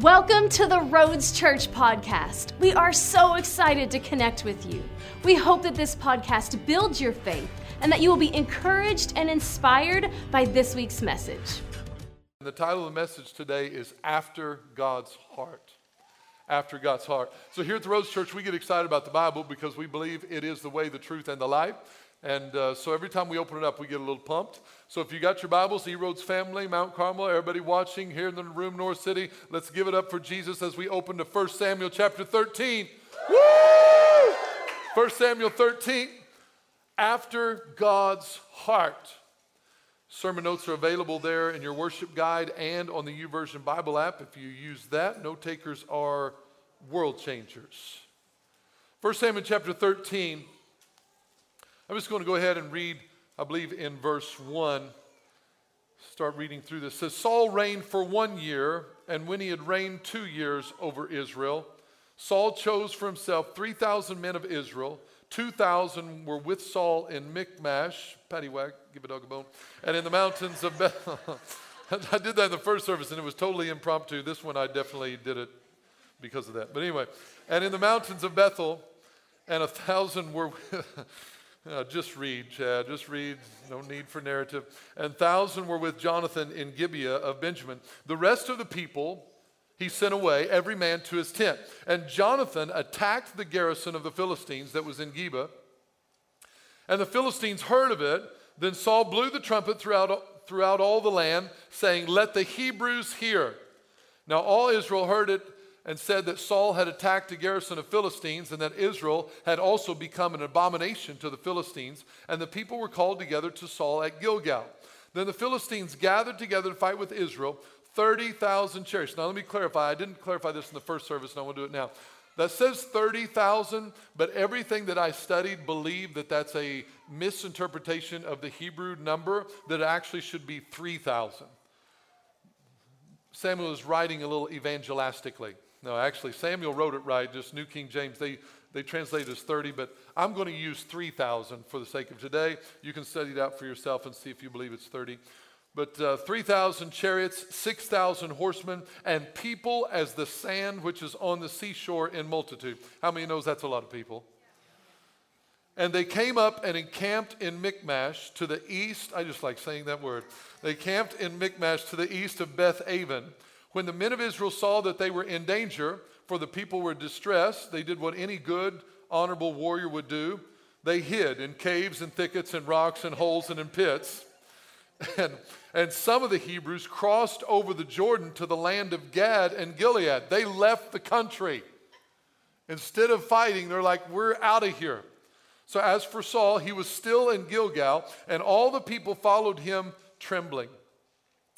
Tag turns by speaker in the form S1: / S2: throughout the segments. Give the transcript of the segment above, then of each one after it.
S1: Welcome to the Roads Church podcast. We are so excited to connect with you. We hope that this podcast builds your faith and that you will be encouraged and inspired by this week's message.
S2: The title of the message today is After God's Heart. After God's Heart. So, here at the Roads Church, we get excited about the Bible because we believe it is the way, the truth, and the life. And uh, so every time we open it up, we get a little pumped. So if you got your Bibles, E Roads family, Mount Carmel, everybody watching here in the room, North City, let's give it up for Jesus as we open to 1 Samuel chapter 13. Woo! 1 Samuel 13, after God's heart. Sermon notes are available there in your worship guide and on the YouVersion Bible app. If you use that, note takers are world changers. 1 Samuel chapter 13 I'm just going to go ahead and read, I believe, in verse 1. Start reading through this. It says Saul reigned for one year, and when he had reigned two years over Israel, Saul chose for himself 3,000 men of Israel. 2,000 were with Saul in Michmash, paddywhack, give a dog a bone, and in the mountains of Bethel. I did that in the first service and it was totally impromptu. This one I definitely did it because of that. But anyway, and in the mountains of Bethel, and a thousand were. Uh, just read, Chad. Just read. No need for narrative. And thousand were with Jonathan in Gibeah of Benjamin. The rest of the people he sent away, every man to his tent. And Jonathan attacked the garrison of the Philistines that was in Gibeah. And the Philistines heard of it. Then Saul blew the trumpet throughout, throughout all the land, saying, Let the Hebrews hear. Now all Israel heard it and said that Saul had attacked a garrison of Philistines and that Israel had also become an abomination to the Philistines. And the people were called together to Saul at Gilgal. Then the Philistines gathered together to fight with Israel, 30,000 chariots. Now, let me clarify. I didn't clarify this in the first service, and I want to do it now. That says 30,000, but everything that I studied believed that that's a misinterpretation of the Hebrew number, that it actually should be 3,000. Samuel is writing a little evangelistically. No, actually, Samuel wrote it right, just New King James. They, they translate as 30, but I'm going to use 3,000 for the sake of today. You can study it out for yourself and see if you believe it's 30. But uh, 3,000 chariots, 6,000 horsemen, and people as the sand which is on the seashore in multitude. How many knows that's a lot of people? And they came up and encamped in Michmash to the east. I just like saying that word. They camped in Michmash to the east of Beth Aven. When the men of Israel saw that they were in danger, for the people were distressed, they did what any good, honorable warrior would do. They hid in caves and thickets and rocks and holes and in pits. And, and some of the Hebrews crossed over the Jordan to the land of Gad and Gilead. They left the country. Instead of fighting, they're like, we're out of here. So as for Saul, he was still in Gilgal, and all the people followed him trembling.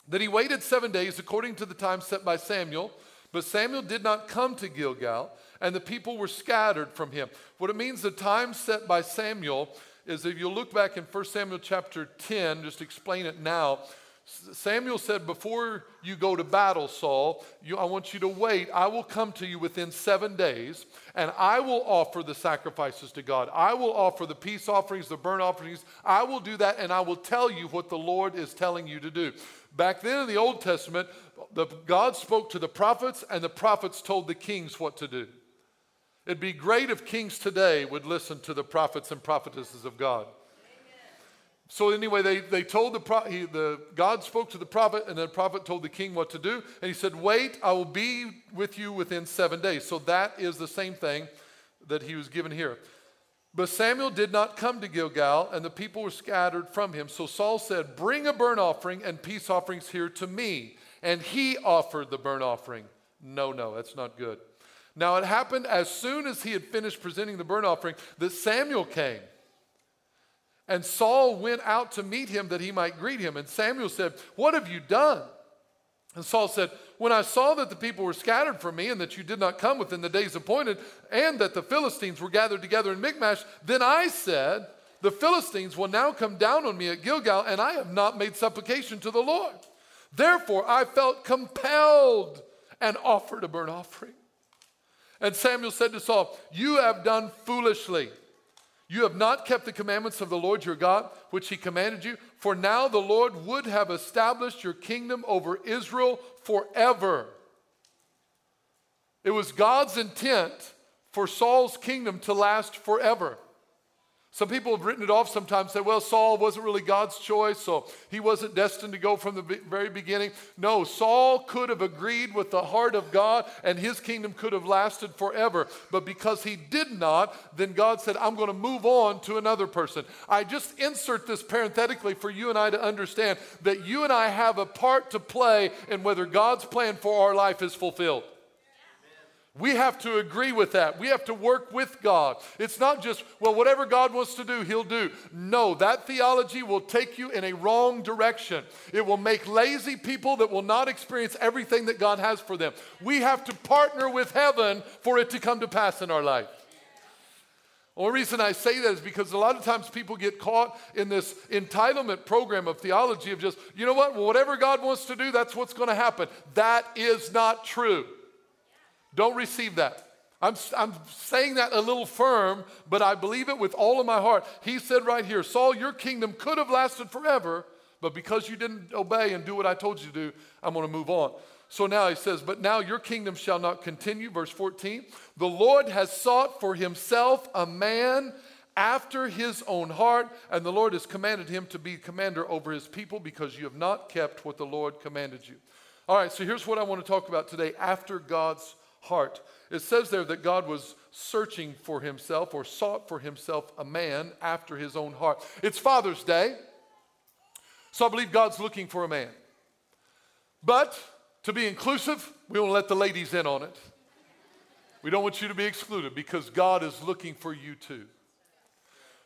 S2: That he waited seven days according to the time set by Samuel, but Samuel did not come to Gilgal, and the people were scattered from him. What it means, the time set by Samuel, is if you look back in 1 Samuel chapter 10, just explain it now. Samuel said, Before you go to battle, Saul, you, I want you to wait. I will come to you within seven days, and I will offer the sacrifices to God. I will offer the peace offerings, the burnt offerings. I will do that, and I will tell you what the Lord is telling you to do. Back then in the Old Testament, the, God spoke to the prophets, and the prophets told the kings what to do. It'd be great if kings today would listen to the prophets and prophetesses of God. So anyway, they, they told the, the God spoke to the prophet, and the prophet told the king what to do. And he said, "Wait, I will be with you within seven days." So that is the same thing that he was given here. But Samuel did not come to Gilgal, and the people were scattered from him. So Saul said, Bring a burnt offering and peace offerings here to me. And he offered the burnt offering. No, no, that's not good. Now it happened as soon as he had finished presenting the burnt offering that Samuel came. And Saul went out to meet him that he might greet him. And Samuel said, What have you done? And Saul said, When I saw that the people were scattered from me and that you did not come within the days appointed, and that the Philistines were gathered together in Michmash, then I said, The Philistines will now come down on me at Gilgal, and I have not made supplication to the Lord. Therefore I felt compelled and offered a burnt offering. And Samuel said to Saul, You have done foolishly. You have not kept the commandments of the Lord your God, which he commanded you. For now the Lord would have established your kingdom over Israel forever. It was God's intent for Saul's kingdom to last forever. Some people have written it off sometimes, say, well, Saul wasn't really God's choice, so he wasn't destined to go from the very beginning. No, Saul could have agreed with the heart of God and his kingdom could have lasted forever. But because he did not, then God said, I'm going to move on to another person. I just insert this parenthetically for you and I to understand that you and I have a part to play in whether God's plan for our life is fulfilled. We have to agree with that. We have to work with God. It's not just, well, whatever God wants to do, He'll do. No, that theology will take you in a wrong direction. It will make lazy people that will not experience everything that God has for them. We have to partner with heaven for it to come to pass in our life. The only reason I say that is because a lot of times people get caught in this entitlement program of theology of just, you know what, well, whatever God wants to do, that's what's going to happen. That is not true. Don't receive that. I'm, I'm saying that a little firm, but I believe it with all of my heart. He said right here, Saul, your kingdom could have lasted forever, but because you didn't obey and do what I told you to do, I'm going to move on. So now he says, But now your kingdom shall not continue. Verse 14 The Lord has sought for himself a man after his own heart, and the Lord has commanded him to be commander over his people because you have not kept what the Lord commanded you. All right, so here's what I want to talk about today after God's heart. It says there that God was searching for himself or sought for himself a man after his own heart. It's Father's Day, so I believe God's looking for a man. But to be inclusive, we want to let the ladies in on it. We don't want you to be excluded because God is looking for you too.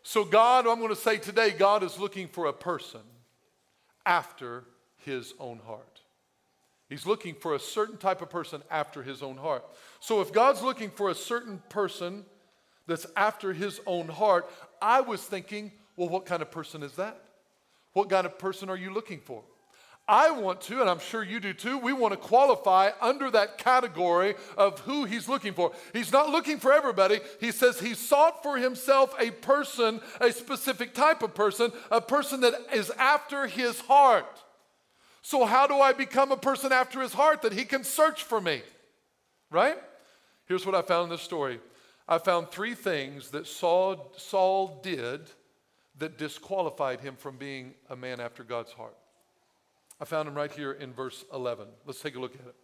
S2: So, God, I'm going to say today, God is looking for a person after his own heart. He's looking for a certain type of person after his own heart. So if God's looking for a certain person that's after his own heart, I was thinking, well, what kind of person is that? What kind of person are you looking for? I want to, and I'm sure you do too, we want to qualify under that category of who he's looking for. He's not looking for everybody. He says he sought for himself a person, a specific type of person, a person that is after his heart. So, how do I become a person after his heart that he can search for me? Right? Here's what I found in this story I found three things that Saul, Saul did that disqualified him from being a man after God's heart. I found them right here in verse 11. Let's take a look at it.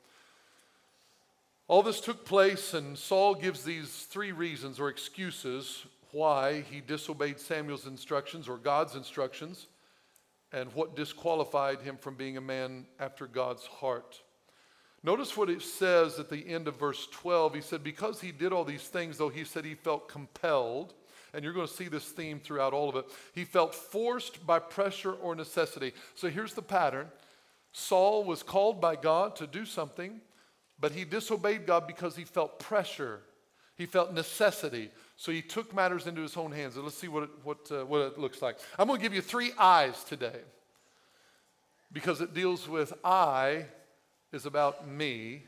S2: All this took place, and Saul gives these three reasons or excuses why he disobeyed Samuel's instructions or God's instructions and what disqualified him from being a man after God's heart. Notice what it says at the end of verse 12. He said, Because he did all these things, though he said he felt compelled, and you're going to see this theme throughout all of it, he felt forced by pressure or necessity. So here's the pattern Saul was called by God to do something, but he disobeyed God because he felt pressure, he felt necessity. So he took matters into his own hands. And let's see what it, what, uh, what it looks like. I'm going to give you three I's today because it deals with I is about me,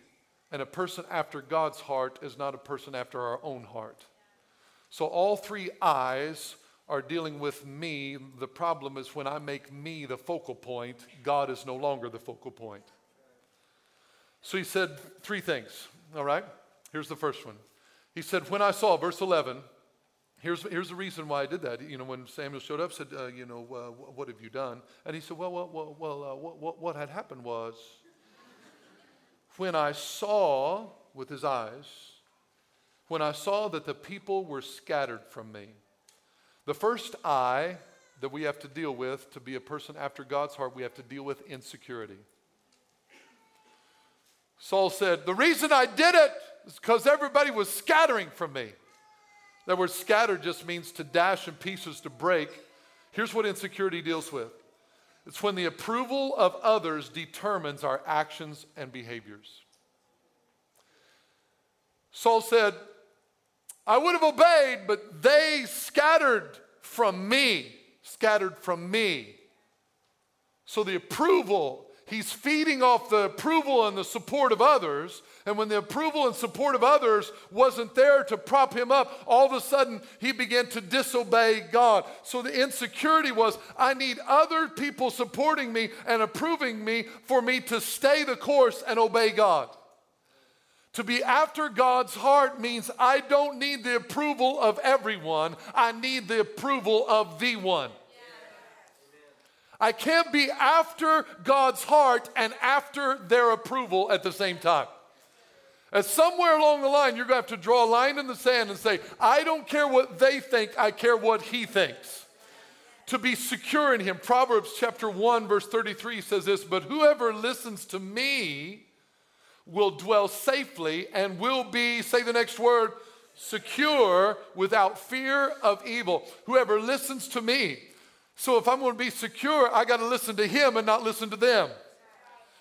S2: and a person after God's heart is not a person after our own heart. So all three I's are dealing with me. The problem is when I make me the focal point, God is no longer the focal point. So he said three things, all right? Here's the first one. He said, When I saw, verse 11, here's, here's the reason why I did that. You know, when Samuel showed up, said, uh, You know, uh, what have you done? And he said, Well, well, well, well uh, what, what, what had happened was when I saw with his eyes, when I saw that the people were scattered from me. The first I that we have to deal with to be a person after God's heart, we have to deal with insecurity. Saul said, The reason I did it because everybody was scattering from me. That word scattered just means to dash in pieces, to break. Here's what insecurity deals with it's when the approval of others determines our actions and behaviors. Saul said, I would have obeyed, but they scattered from me, scattered from me. So the approval he's feeding off the approval and the support of others. And when the approval and support of others wasn't there to prop him up, all of a sudden he began to disobey God. So the insecurity was I need other people supporting me and approving me for me to stay the course and obey God. To be after God's heart means I don't need the approval of everyone, I need the approval of the one. I can't be after God's heart and after their approval at the same time. And somewhere along the line, you're going to have to draw a line in the sand and say, I don't care what they think, I care what he thinks. To be secure in him. Proverbs chapter 1, verse 33 says this But whoever listens to me will dwell safely and will be, say the next word, secure without fear of evil. Whoever listens to me. So if I'm going to be secure, I got to listen to him and not listen to them.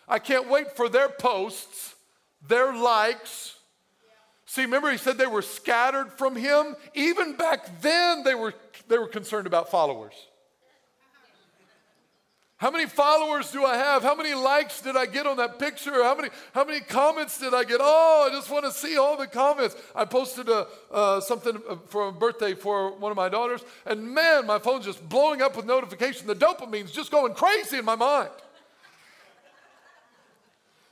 S2: I can't wait for their posts, their likes. See, remember he said they were scattered from him? Even back then they were they were concerned about followers. How many followers do I have? How many likes did I get on that picture? How many, how many comments did I get? Oh, I just want to see all the comments. I posted a, uh, something for a birthday for one of my daughters, and man, my phone's just blowing up with notifications. The dopamine's just going crazy in my mind.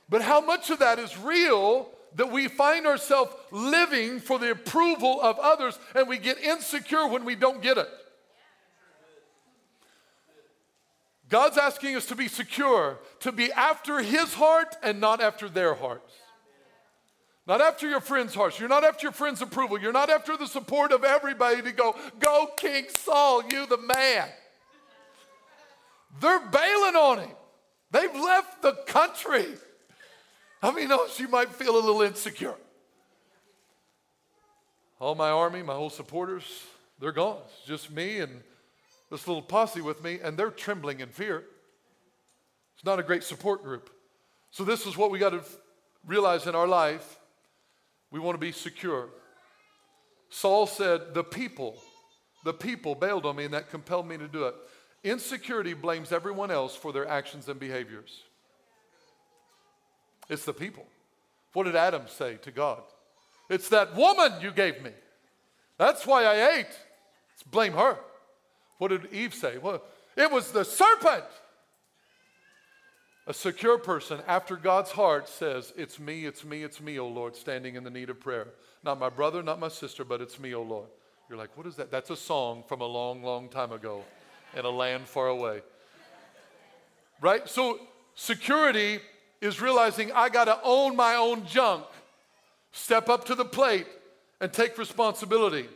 S2: But how much of that is real that we find ourselves living for the approval of others and we get insecure when we don't get it? God's asking us to be secure, to be after His heart and not after their hearts. Not after your friend's hearts. You're not after your friend's approval. You're not after the support of everybody to go, go, King Saul, you the man. They're bailing on him. They've left the country. I mean, oh, you might feel a little insecure. All my army, my whole supporters, they're gone. It's just me and this little posse with me, and they're trembling in fear. It's not a great support group. So, this is what we got to realize in our life. We want to be secure. Saul said, The people, the people bailed on me, and that compelled me to do it. Insecurity blames everyone else for their actions and behaviors. It's the people. What did Adam say to God? It's that woman you gave me. That's why I ate. Let's blame her. What did Eve say? Well, it was the serpent. A secure person after God's heart says, It's me, it's me, it's me, O Lord, standing in the need of prayer. Not my brother, not my sister, but it's me, O Lord. You're like, What is that? That's a song from a long, long time ago in a land far away. Right? So, security is realizing I got to own my own junk, step up to the plate, and take responsibility.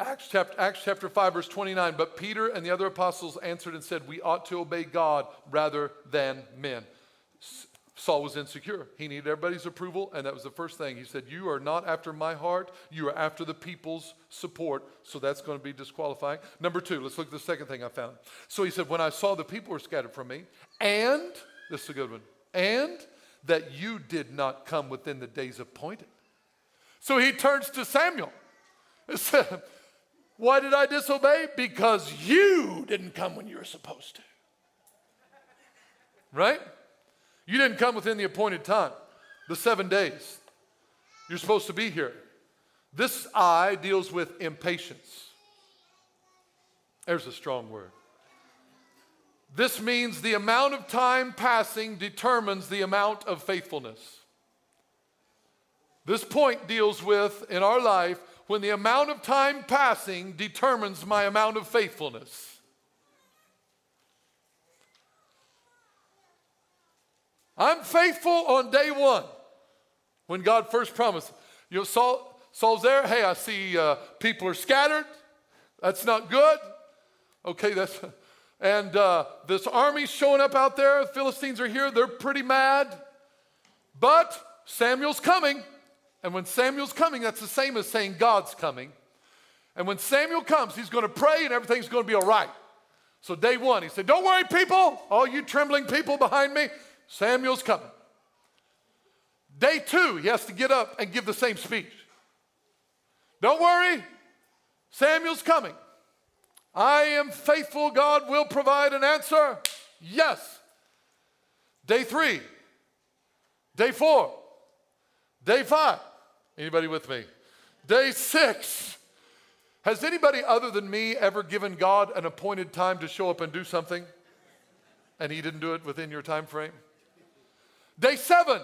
S2: Acts chapter, Acts chapter 5, verse 29. But Peter and the other apostles answered and said, We ought to obey God rather than men. Saul was insecure. He needed everybody's approval, and that was the first thing. He said, You are not after my heart, you are after the people's support. So that's going to be disqualifying. Number two, let's look at the second thing I found. So he said, When I saw the people were scattered from me, and, this is a good one, and that you did not come within the days appointed. So he turns to Samuel and said, why did I disobey? Because you didn't come when you were supposed to. Right? You didn't come within the appointed time, the seven days. You're supposed to be here. This I deals with impatience. There's a strong word. This means the amount of time passing determines the amount of faithfulness. This point deals with, in our life, when the amount of time passing determines my amount of faithfulness. I'm faithful on day one when God first promised. You know, Saul, Saul's there. Hey, I see uh, people are scattered. That's not good. Okay, that's. And uh, this army's showing up out there. The Philistines are here. They're pretty mad. But Samuel's coming. And when Samuel's coming, that's the same as saying God's coming. And when Samuel comes, he's going to pray and everything's going to be all right. So, day one, he said, Don't worry, people, all you trembling people behind me, Samuel's coming. Day two, he has to get up and give the same speech. Don't worry, Samuel's coming. I am faithful, God will provide an answer. Yes. Day three, day four, day five. Anybody with me? Day six. Has anybody other than me ever given God an appointed time to show up and do something and he didn't do it within your time frame? Day seven,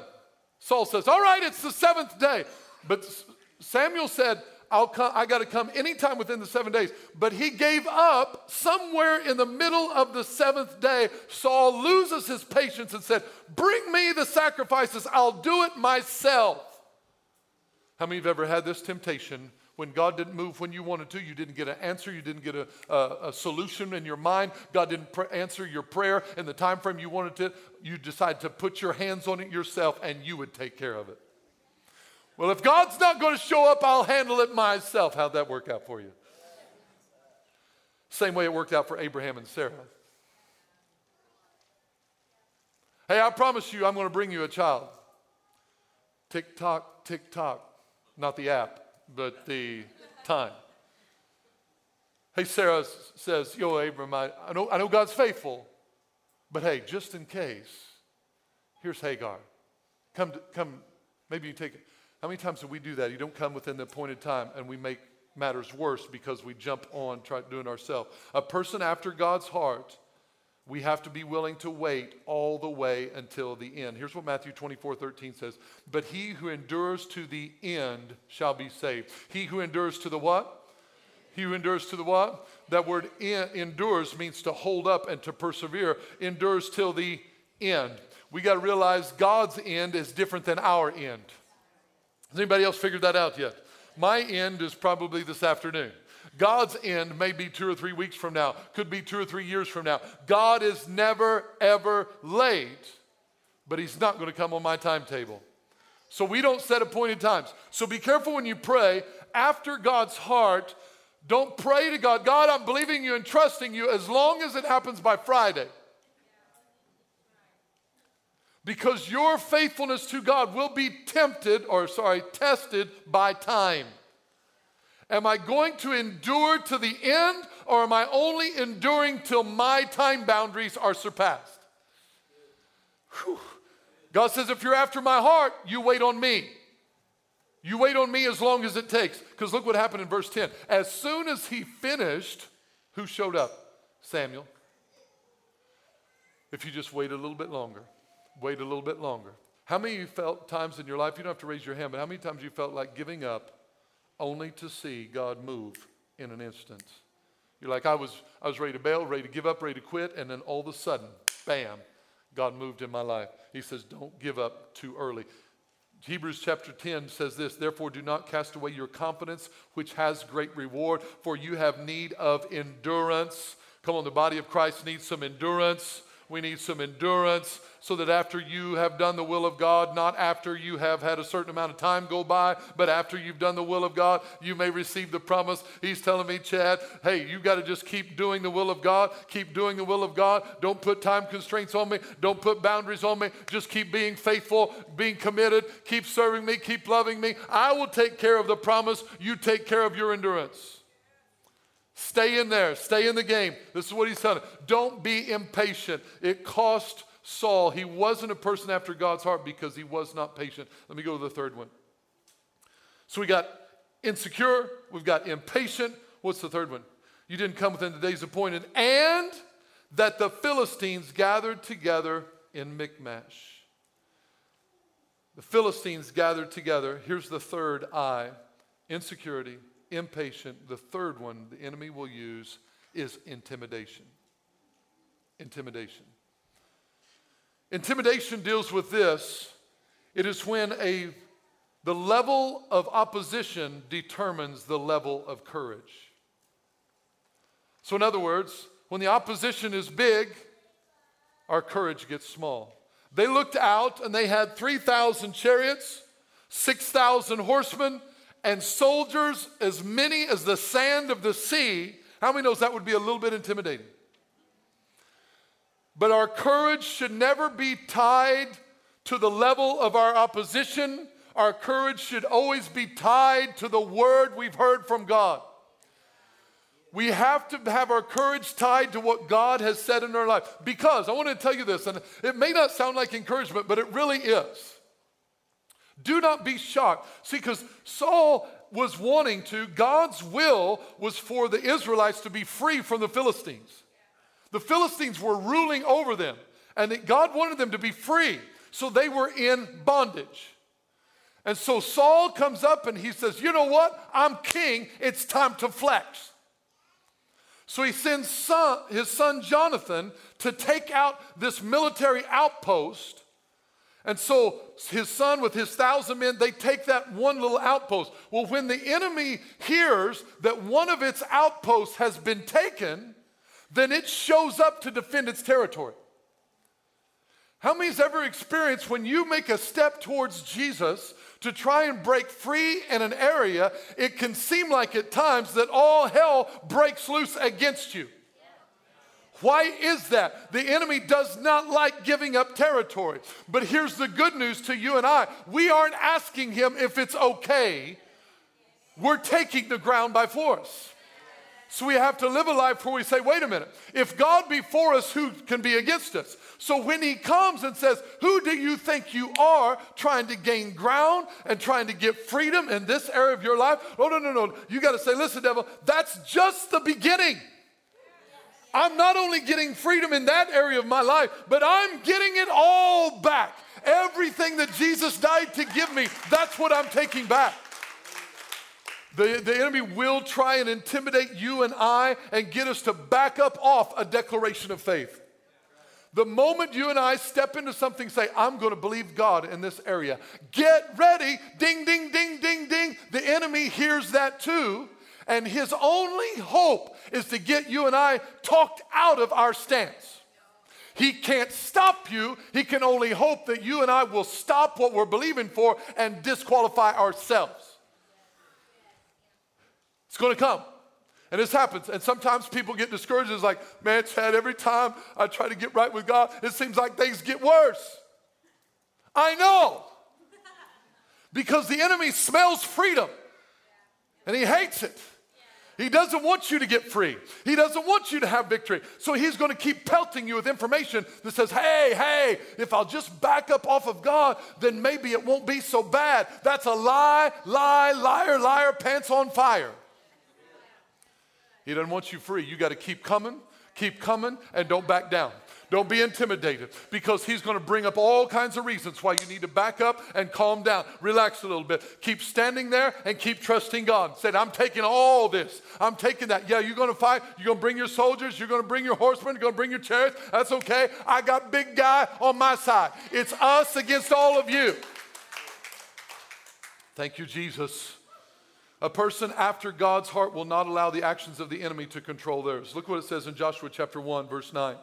S2: Saul says, All right, it's the seventh day. But Samuel said, I'll come, I got to come anytime within the seven days. But he gave up somewhere in the middle of the seventh day. Saul loses his patience and said, Bring me the sacrifices, I'll do it myself. How many of you have ever had this temptation when God didn't move when you wanted to? You didn't get an answer, you didn't get a, a, a solution in your mind. God didn't pr- answer your prayer in the time frame you wanted to. You decide to put your hands on it yourself and you would take care of it. Well, if God's not going to show up, I'll handle it myself. How'd that work out for you? Same way it worked out for Abraham and Sarah. Hey, I promise you, I'm going to bring you a child. Tick tock, tick tock. Not the app, but the time. Hey, Sarah says, Yo, Abraham, I, I, know, I know God's faithful, but hey, just in case, here's Hagar. Come, to, come, maybe you take it. How many times do we do that? You don't come within the appointed time and we make matters worse because we jump on, try doing it ourselves. A person after God's heart, we have to be willing to wait all the way until the end. Here's what Matthew 24, 13 says. But he who endures to the end shall be saved. He who endures to the what? He who endures to the what? That word endures means to hold up and to persevere. Endures till the end. We got to realize God's end is different than our end. Has anybody else figured that out yet? My end is probably this afternoon. God's end may be two or three weeks from now, could be two or three years from now. God is never, ever late, but He's not going to come on my timetable. So we don't set appointed times. So be careful when you pray after God's heart. Don't pray to God, God, I'm believing you and trusting you as long as it happens by Friday because your faithfulness to God will be tempted, or sorry, tested by time. Am I going to endure to the end, or am I only enduring till my time boundaries are surpassed? Whew. God says, if you're after my heart, you wait on me. You wait on me as long as it takes. Because look what happened in verse 10. As soon as he finished, who showed up? Samuel. If you just wait a little bit longer wait a little bit longer. How many of you felt times in your life, you don't have to raise your hand, but how many times you felt like giving up only to see God move in an instant? You're like, I was, I was ready to bail, ready to give up, ready to quit, and then all of a sudden, bam, God moved in my life. He says, Don't give up too early. Hebrews chapter 10 says this Therefore, do not cast away your confidence, which has great reward, for you have need of endurance. Come on, the body of Christ needs some endurance. We need some endurance so that after you have done the will of God, not after you have had a certain amount of time go by, but after you've done the will of God, you may receive the promise. He's telling me, Chad, hey, you got to just keep doing the will of God. Keep doing the will of God. Don't put time constraints on me. Don't put boundaries on me. Just keep being faithful, being committed. Keep serving me. Keep loving me. I will take care of the promise. You take care of your endurance. Stay in there. Stay in the game. This is what he's telling. Don't be impatient. It cost Saul. He wasn't a person after God's heart because he was not patient. Let me go to the third one. So we got insecure. We've got impatient. What's the third one? You didn't come within the days appointed. And that the Philistines gathered together in Michmash. The Philistines gathered together. Here's the third I insecurity, impatient. The third one the enemy will use is intimidation. Intimidation. Intimidation deals with this. It is when a the level of opposition determines the level of courage. So, in other words, when the opposition is big, our courage gets small. They looked out and they had 3,000 chariots, 6,000 horsemen, and soldiers as many as the sand of the sea, how many knows that would be a little bit intimidating? But our courage should never be tied to the level of our opposition. Our courage should always be tied to the word we've heard from God. We have to have our courage tied to what God has said in our life. Because I want to tell you this, and it may not sound like encouragement, but it really is. Do not be shocked. See, because Saul was wanting to, God's will was for the Israelites to be free from the Philistines. The Philistines were ruling over them, and that God wanted them to be free, so they were in bondage. And so Saul comes up and he says, You know what? I'm king. It's time to flex. So he sends son, his son Jonathan to take out this military outpost. And so his son, with his thousand men, they take that one little outpost. Well, when the enemy hears that one of its outposts has been taken, then it shows up to defend its territory. How many's ever experienced when you make a step towards Jesus to try and break free in an area, it can seem like at times that all hell breaks loose against you? Why is that? The enemy does not like giving up territory. But here's the good news to you and I we aren't asking him if it's okay, we're taking the ground by force. So we have to live a life where we say, wait a minute, if God be for us, who can be against us? So when he comes and says, Who do you think you are trying to gain ground and trying to get freedom in this area of your life? Oh, no, no, no. You got to say, Listen, devil, that's just the beginning. I'm not only getting freedom in that area of my life, but I'm getting it all back. Everything that Jesus died to give me, that's what I'm taking back. The, the enemy will try and intimidate you and I and get us to back up off a declaration of faith. The moment you and I step into something, say, I'm going to believe God in this area, get ready, ding, ding, ding, ding, ding. The enemy hears that too. And his only hope is to get you and I talked out of our stance. He can't stop you. He can only hope that you and I will stop what we're believing for and disqualify ourselves. It's going to come. And this happens. And sometimes people get discouraged. It's like, man, Chad, every time I try to get right with God, it seems like things get worse. I know. Because the enemy smells freedom and he hates it. He doesn't want you to get free. He doesn't want you to have victory. So he's going to keep pelting you with information that says, hey, hey, if I'll just back up off of God, then maybe it won't be so bad. That's a lie, lie, liar, liar, pants on fire. He doesn't want you free. You got to keep coming, keep coming, and don't back down. Don't be intimidated because he's going to bring up all kinds of reasons why you need to back up and calm down. Relax a little bit. Keep standing there and keep trusting God. Said, I'm taking all this. I'm taking that. Yeah, you're going to fight. You're going to bring your soldiers. You're going to bring your horsemen. You're going to bring your chariots. That's okay. I got big guy on my side. It's us against all of you. Thank you, Jesus. A person after God's heart will not allow the actions of the enemy to control theirs. Look what it says in Joshua chapter 1, verse 9.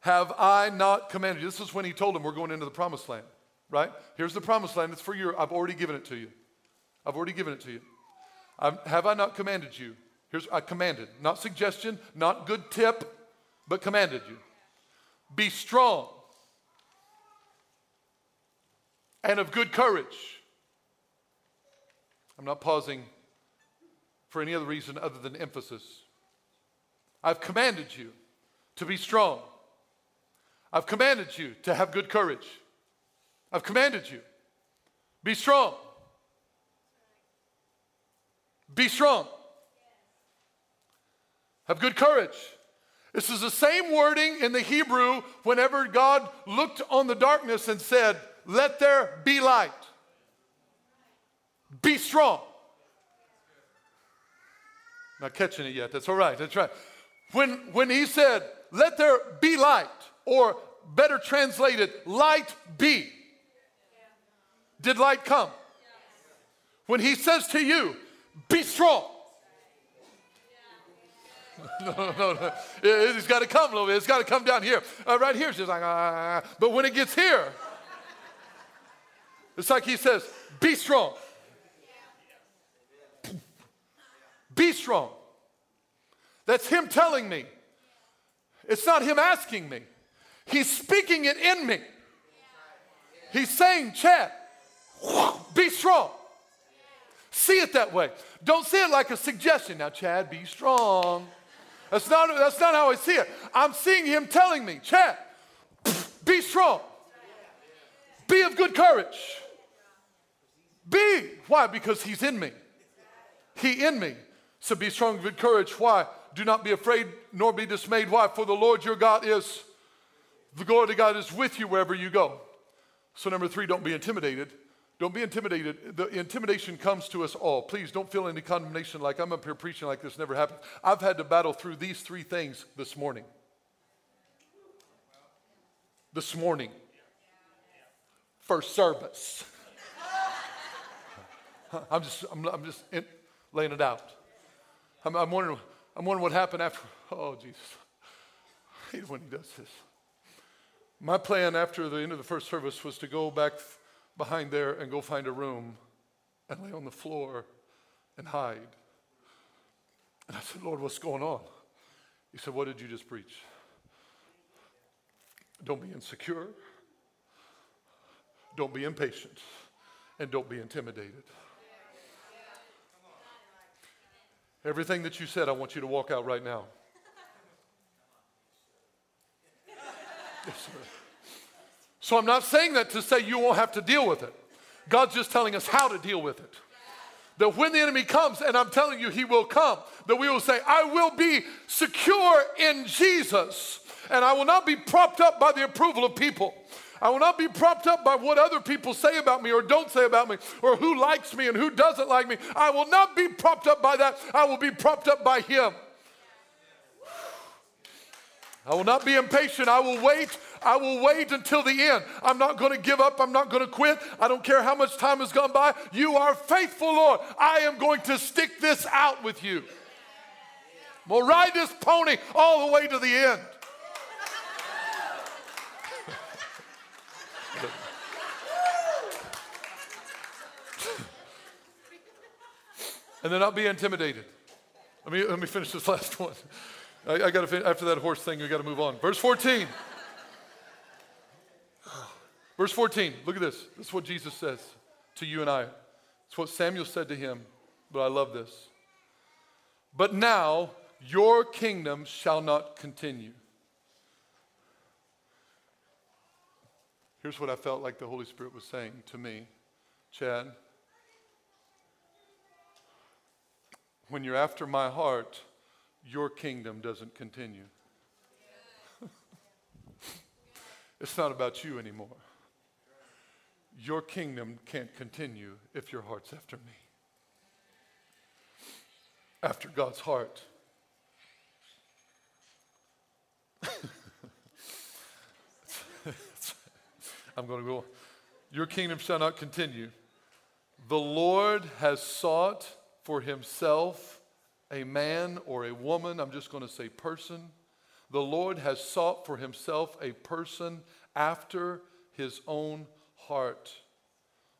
S2: Have I not commanded you? This is when he told them we're going into the promised land, right? Here's the promised land. It's for you. I've already given it to you. I've already given it to you. I've, have I not commanded you? Here's I commanded, not suggestion, not good tip, but commanded you. Be strong and of good courage. I'm not pausing for any other reason other than emphasis. I've commanded you to be strong. I've commanded you to have good courage. I've commanded you. Be strong. Be strong. Have good courage. This is the same wording in the Hebrew whenever God looked on the darkness and said, Let there be light. Be strong. Not catching it yet. That's all right. That's right. When, when he said, let there be light, or better translated, light be, did light come? When he says to you, be strong. no, no, no. It, has got to come a little bit. It's got to come down here. Uh, right here, she's like, ah. But when it gets here, it's like he says, be strong. Be strong. That's him telling me. It's not him asking me. He's speaking it in me. He's saying, Chad, be strong. See it that way. Don't see it like a suggestion. Now, Chad, be strong. That's not, that's not how I see it. I'm seeing him telling me, Chad, be strong. Be of good courage. Be. Why? Because he's in me. He in me. So be strong and good courage. Why? Do not be afraid nor be dismayed. Why? For the Lord your God is, the glory of God is with you wherever you go. So, number three, don't be intimidated. Don't be intimidated. The intimidation comes to us all. Please don't feel any condemnation like I'm up here preaching like this never happened. I've had to battle through these three things this morning. This morning. First service. I'm just, I'm, I'm just in, laying it out. I'm, I'm, wondering, I'm wondering what happened after. Oh, Jesus. I hate when he does this. My plan after the end of the first service was to go back behind there and go find a room and lay on the floor and hide. And I said, Lord, what's going on? He said, What did you just preach? Don't be insecure. Don't be impatient. And don't be intimidated. Everything that you said, I want you to walk out right now. Yes, sir. So I'm not saying that to say you won't have to deal with it. God's just telling us how to deal with it. That when the enemy comes, and I'm telling you, he will come, that we will say, I will be secure in Jesus, and I will not be propped up by the approval of people. I will not be propped up by what other people say about me or don't say about me or who likes me and who doesn't like me. I will not be propped up by that. I will be propped up by Him. I will not be impatient. I will wait. I will wait until the end. I'm not going to give up. I'm not going to quit. I don't care how much time has gone by. You are faithful, Lord. I am going to stick this out with you. We'll ride this pony all the way to the end. and then not be intimidated. Let me, let me finish this last one. I, I got to after that horse thing, we got to move on. Verse 14. Verse 14, look at this. This is what Jesus says to you and I. It's what Samuel said to him, but I love this. But now your kingdom shall not continue. Here's what I felt like the Holy Spirit was saying to me Chad, when you're after my heart, your kingdom doesn't continue. it's not about you anymore. Your kingdom can't continue if your heart's after me. After God's heart. I'm going to go. Your kingdom shall not continue. The Lord has sought for himself a man or a woman, I'm just going to say person. The Lord has sought for himself a person after his own heart.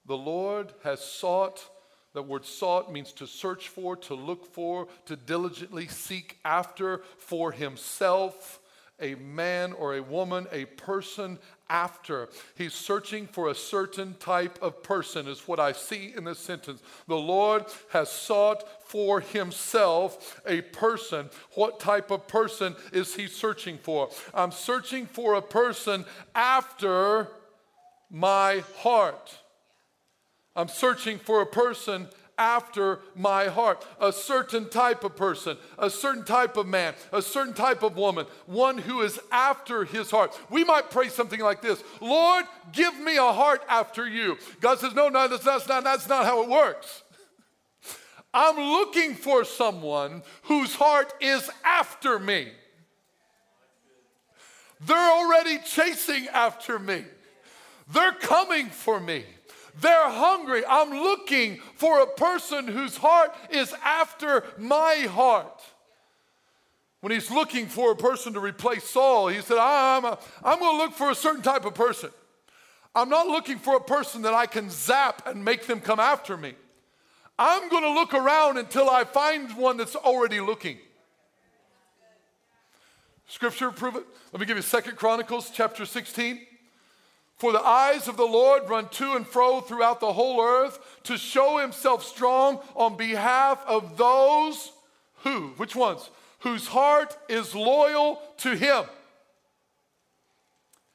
S2: The Lord has sought, the word sought means to search for, to look for, to diligently seek after for himself a man or a woman, a person after. He's searching for a certain type of person, is what I see in this sentence. The Lord has sought for himself a person. What type of person is he searching for? I'm searching for a person after my heart. I'm searching for a person after my heart. A certain type of person, a certain type of man, a certain type of woman, one who is after his heart. We might pray something like this Lord, give me a heart after you. God says, No, no, that's, that's, not, that's not how it works. I'm looking for someone whose heart is after me. They're already chasing after me. They're coming for me. They're hungry. I'm looking for a person whose heart is after my heart. When he's looking for a person to replace Saul, he said, I'm, I'm going to look for a certain type of person. I'm not looking for a person that I can zap and make them come after me. I'm going to look around until I find one that's already looking. Scripture prove it. Let me give you Second Chronicles chapter 16. For the eyes of the Lord run to and fro throughout the whole earth to show himself strong on behalf of those who, which ones? Whose heart is loyal to him.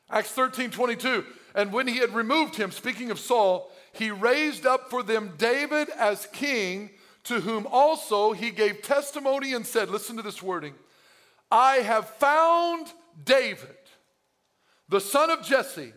S2: Acts 13 22. And when he had removed him, speaking of Saul, he raised up for them David as king, to whom also he gave testimony and said, Listen to this wording I have found David, the son of Jesse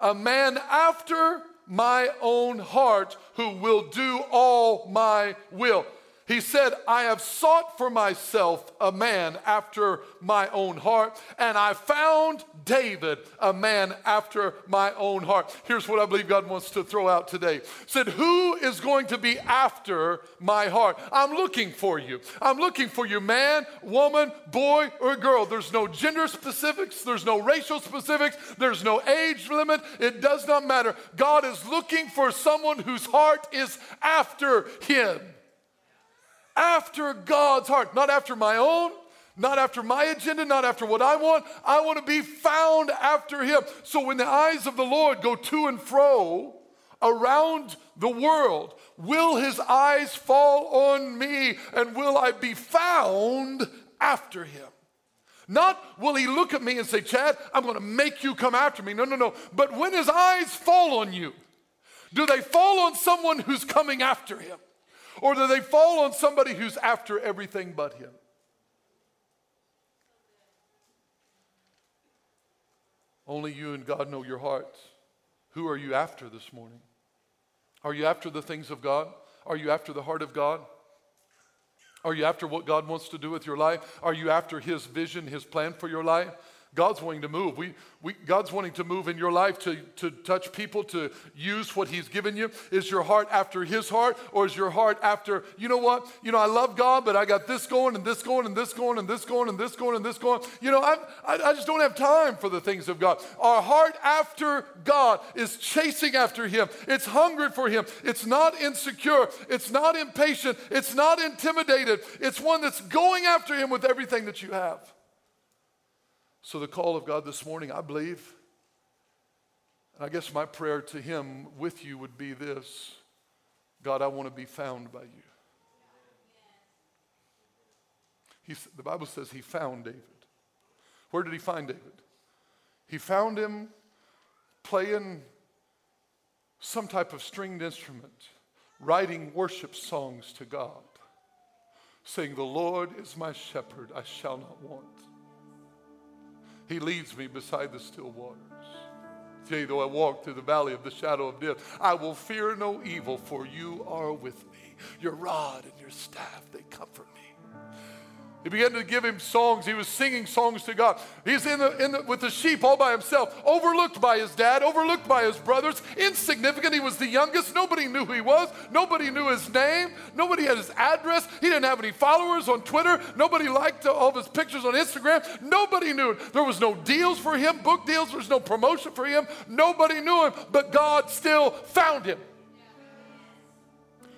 S2: a man after my own heart, who will do all my will. He said, I have sought for myself a man after my own heart, and I found David, a man after my own heart. Here's what I believe God wants to throw out today. Said, Who is going to be after my heart? I'm looking for you. I'm looking for you, man, woman, boy, or girl. There's no gender specifics, there's no racial specifics, there's no age limit. It does not matter. God is looking for someone whose heart is after him after God's heart, not after my own, not after my agenda, not after what I want. I want to be found after Him. So when the eyes of the Lord go to and fro around the world, will His eyes fall on me and will I be found after Him? Not will he look at me and say, Chad, I'm going to make you come after me. No, no, no. But when his eyes fall on you, do they fall on someone who's coming after him? Or do they fall on somebody who's after everything but him? Only you and God know your heart. Who are you after this morning? Are you after the things of God? Are you after the heart of God? Are you after what God wants to do with your life? Are you after His vision, His plan for your life? God's wanting to move. We, we, God's wanting to move in your life to, to touch people, to use what He's given you. Is your heart after His heart, or is your heart after, you know what? You know, I love God, but I got this going and this going and this going and this going and this going and this going. You know, I, I, I just don't have time for the things of God. Our heart after God is chasing after Him, it's hungry for Him. It's not insecure, it's not impatient, it's not intimidated. It's one that's going after Him with everything that you have. So, the call of God this morning, I believe, and I guess my prayer to Him with you would be this God, I want to be found by you. He, the Bible says He found David. Where did He find David? He found him playing some type of stringed instrument, writing worship songs to God, saying, The Lord is my shepherd, I shall not want. He leads me beside the still waters. Yea, though I walk through the valley of the shadow of death, I will fear no evil, for you are with me. Your rod and your staff, they comfort me. He began to give him songs. He was singing songs to God. He's in the, in the, with the sheep all by himself, overlooked by his dad, overlooked by his brothers, insignificant. He was the youngest. Nobody knew who he was. Nobody knew his name. Nobody had his address. He didn't have any followers on Twitter. Nobody liked all of his pictures on Instagram. Nobody knew. There was no deals for him, book deals. There was no promotion for him. Nobody knew him, but God still found him.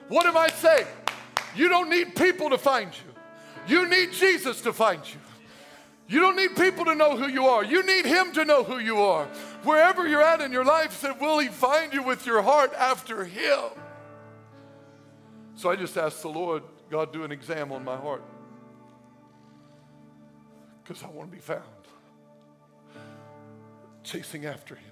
S2: What am I saying? You don't need people to find you. You need Jesus to find you. You don't need people to know who you are. You need Him to know who you are. Wherever you're at in your life, said, Will He find you with your heart after Him? So I just asked the Lord, God, do an exam on my heart. Because I want to be found. Chasing after Him.